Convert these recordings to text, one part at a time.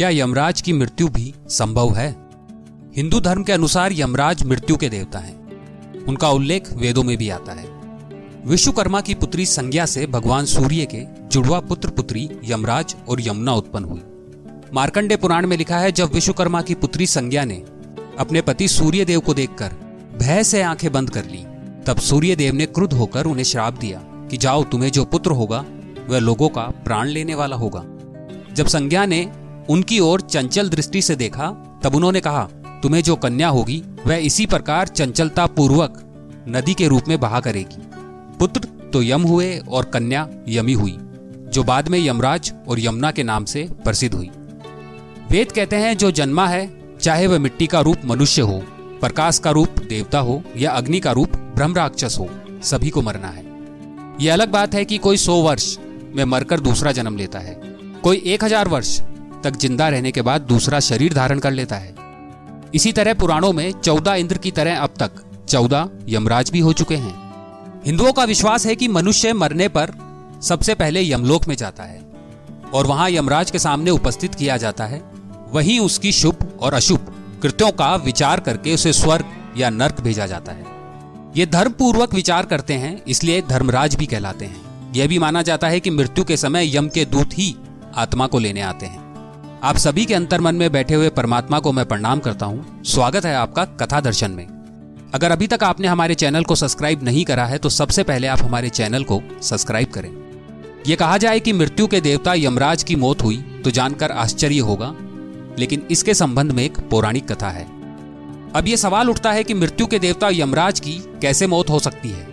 क्या यमराज की मृत्यु भी संभव है? हिंदू धर्म के अनुसार यमराज मृत्यु के देवता हैं। उनका उल्लेख वेदों में भी आता है। विश्वकर्मा की पुत्री संज्ञा से भगवान सूर्य के जुड़वा पुत्र पुत्री यमराज और यमुना उत्पन्न हुई। मार्कंडे पुराण में लिखा है, जब विश्वकर्मा की पुत्री संज्ञा ने अपने पति सूर्य देव को देखकर भय से आँखें बंद कर ली, तब सूर्य देव ने क्रुद्ध होकर उन्हें श्राप दिया कि जाओ, तुम्हें जो पुत्र होगा, वह लोगों का प्राण लेने वाला होगा। जब संज्ञा ने उनकी ओर चंचल दृष्टि से देखा, तब उन्होंने कहा, तुम्हें जो कन्या होगी, वह इसी प्रकार चंचलता पूर्वक नदी के रूप में बहा करेगी। पुत्र तो यम हुए और कन्या यमी हुई, जो बाद में यमराज और यमुना के नाम से प्रसिद्ध हुई। वेद कहते हैं, जो जन्मा है, चाहे वह मिट्टी का रूप मनुष्य हो, प्रकाश का रूप देवता हो, या अग्नि का रूप ब्रह्म राक्षस हो, सभी को मरना है। यह अलग बात है कि कोई सौ वर्ष में मरकर दूसरा जन्म लेता है। कोई एक हज़ार वर्ष तक ज़िंदा रहने के बाद दूसरा शरीर धारण कर लेता है। इसी तरह पुराणों में चौदह इंद्र की तरह अब तक चौदह यमराज भी हो चुके हैं। हिंदुओं का विश्वास है कि मनुष्य मरने पर सबसे पहले यमलोक में जाता है और वहाँ यमराज के सामने उपस्थित किया जाता है। वहीं उसकी शुभ और अशुभ कृत्यों का विचार करके उसे स्वर्ग या नर्क भेजा जाता है। ये धर्म पूर्वक विचार करते हैं, इसलिए धर्मराज भी कहलाते हैं। यह भी माना जाता है कि मृत्यु के समय यम के दूत ही आत्मा को लेने आते हैं। आप सभी के अंतर मन में बैठे हुए परमात्मा को मैं प्रणाम करता हूँ। स्वागत है आपका कथा दर्शन में। अगर अभी तक आपने हमारे चैनल को सब्सक्राइब नहीं करा है तो सबसे पहले आप हमारे चैनल को सब्सक्राइब करें। यह कहा जाए कि मृत्यु के देवता यमराज की मौत हुई तो जानकर आश्चर्य होगा। लेकिन इसके संबंध में एक पौराणिक कथा है। अब यह सवाल उठता है कि मृत्यु के देवता यमराज की कैसे मौत हो सकती है?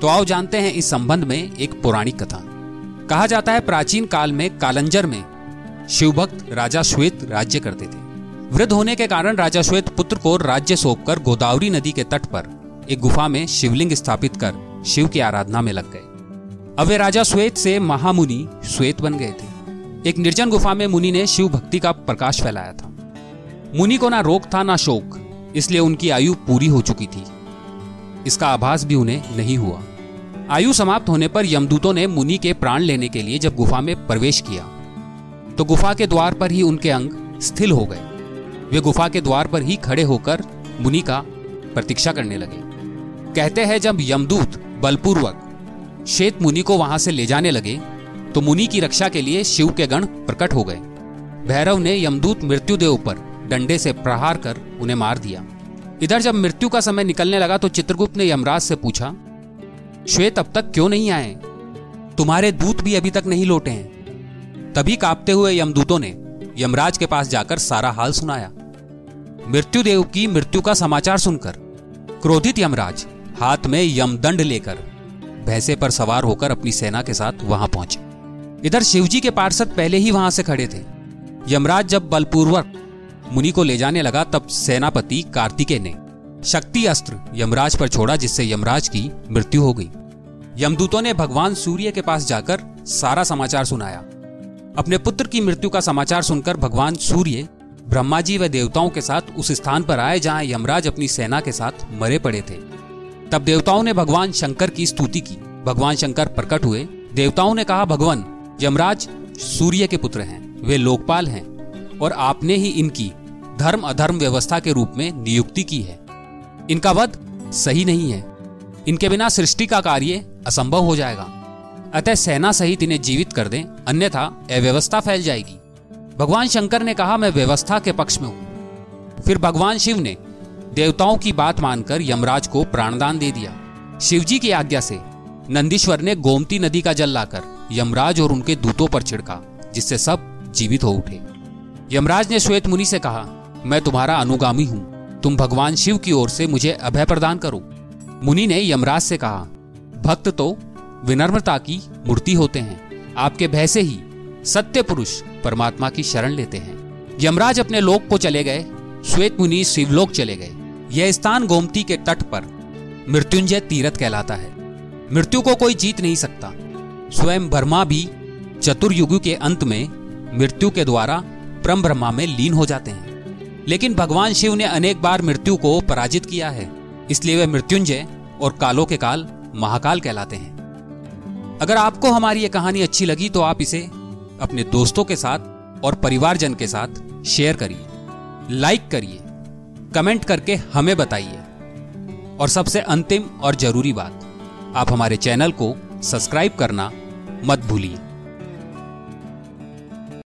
तो आओ जानते हैं इस संबंध में एक पौराणिक कथा। कहा जाता है प्राचीन काल में, कालंजर में शिवभक्त राजा श्वेत राज्य करते थे। वृद्ध होने के कारण राजा श्वेत पुत्र को राज्य सौंपकर गोदावरी नदी के तट पर एक गुफा में शिवलिंग स्थापित कर शिव की आराधना में लग गए। अब वे राजा श्वेत से महामुनि श्वेत बन गए थे। एक निर्जन गुफा में मुनि ने शिव भक्ति का प्रकाश फैलाया था। मुनि को ना रोग था, ना शोक, इसलिए उनकी आयु पूरी हो चुकी थी। इसका आभास भी उन्हें नहीं हुआ। आयु समाप्त होने पर यमदूतों ने मुनि के प्राण लेने के लिए जब गुफा में प्रवेश किया तो गुफा के द्वार पर ही उनके अंग स्थिर हो गए। वे गुफा के द्वार पर ही खड़े होकर मुनि का प्रतीक्षा करने लगे। कहते हैं, जब यमदूत बलपूर्वक श्वेत मुनि को वहाँ से ले जाने लगे तो मुनि की रक्षा के लिए शिव के गण प्रकट हो गए। भैरव ने यमदूत मृत्युदेव पर डंडे से प्रहार कर उन्हें मार दिया। इधर जब मृत्यु का समय निकलने लगा तो चित्रगुप्त ने यमराज से पूछा, श्वेत, अब तक क्यों नहीं आए? तुम्हारे दूत भी अभी तक नहीं लौटे हैं। तभी कांपते हुए यमदूतों ने यमराज के पास जाकर सारा हाल सुनाया। मृत्युदेव की मृत्यु का समाचार सुनकर क्रोधित यमराज हाथ में यमदंड लेकर भैंसे पर सवार होकर अपनी सेना के साथ वहाँ पहुँचे। इधर शिवजी के पार्षद पहले ही वहाँ से खड़े थे। यमराज जब बलपूर्वक मुनि को ले जाने लगा, तब सेनापति कार्तिकेय ने शक्ति अस्त्र यमराज पर छोड़ा, जिससे यमराज की मृत्यु हो गई। यमदूतों ने भगवान सूर्य के पास जाकर सारा समाचार सुनाया। अपने पुत्र की मृत्यु का समाचार सुनकर भगवान सूर्य ब्रह्मा जी व देवताओं के साथ उस स्थान पर आए जहाँ यमराज अपनी सेना के साथ मरे पड़े थे। तब देवताओं ने भगवान शंकर की स्तुति की। भगवान शंकर प्रकट हुए। देवताओं ने कहा, भगवान, यमराज सूर्य के पुत्र हैं। वे लोकपाल हैं और आपने ही इनकी धर्म अधर्म व्यवस्था के रूप में नियुक्ति की है। इनका वध सही नहीं है। इनके बिना सृष्टि का कार्य असंभव हो जाएगा। अतः सेना सहित इन्हें जीवित कर दें, अन्यथा अव्यवस्था फैल जाएगी। भगवान शंकर ने कहा, मैं व्यवस्था के पक्ष में हूँ। फिर भगवान शिव ने देवताओं की बात मानकर यमराज को प्राणदान दे दिया। शिवजी की आज्ञा से नंदीश्वर ने गोमती नदी का जल लाकर यमराज और उनके दूतों पर छिड़का, जिससे सब जीवित हो उठे। यमराज ने श्वेत मुनि से कहा, मैं तुम्हारा अनुगामी हूँ। तुम भगवान शिव की ओर से मुझे अभय प्रदान करो। मुनि ने यमराज से कहा, भक्त तो विनम्रता की मूर्ति होते हैं। आपके भय से ही सत्य पुरुष परमात्मा की शरण लेते हैं। यमराज अपने लोक को चले गए, श्वेत मुनि शिवलोक चले गए। यह स्थान गोमती के तट पर मृत्युंजय तीरथ कहलाता है। मृत्यु को कोई जीत नहीं सकता। स्वयं ब्रह्मा भी चतुर्युग के अंत में मृत्यु के द्वारा परम ब्रह्मा में लीन हो जाते हैं। लेकिन भगवान शिव ने अनेक बार मृत्यु को पराजित किया है, इसलिए वे मृत्युंजय और कालों के काल महाकाल कहलाते हैं। अगर आपको हमारी ये कहानी अच्छी लगी तो आप इसे अपने दोस्तों के साथ और परिवारजन के साथ शेयर करिए, लाइक करिए, कमेंट करके हमें बताइए। और सबसे अंतिम और ज़रूरी बात, आप हमारे चैनल को सब्सक्राइब करना मत भूलिए।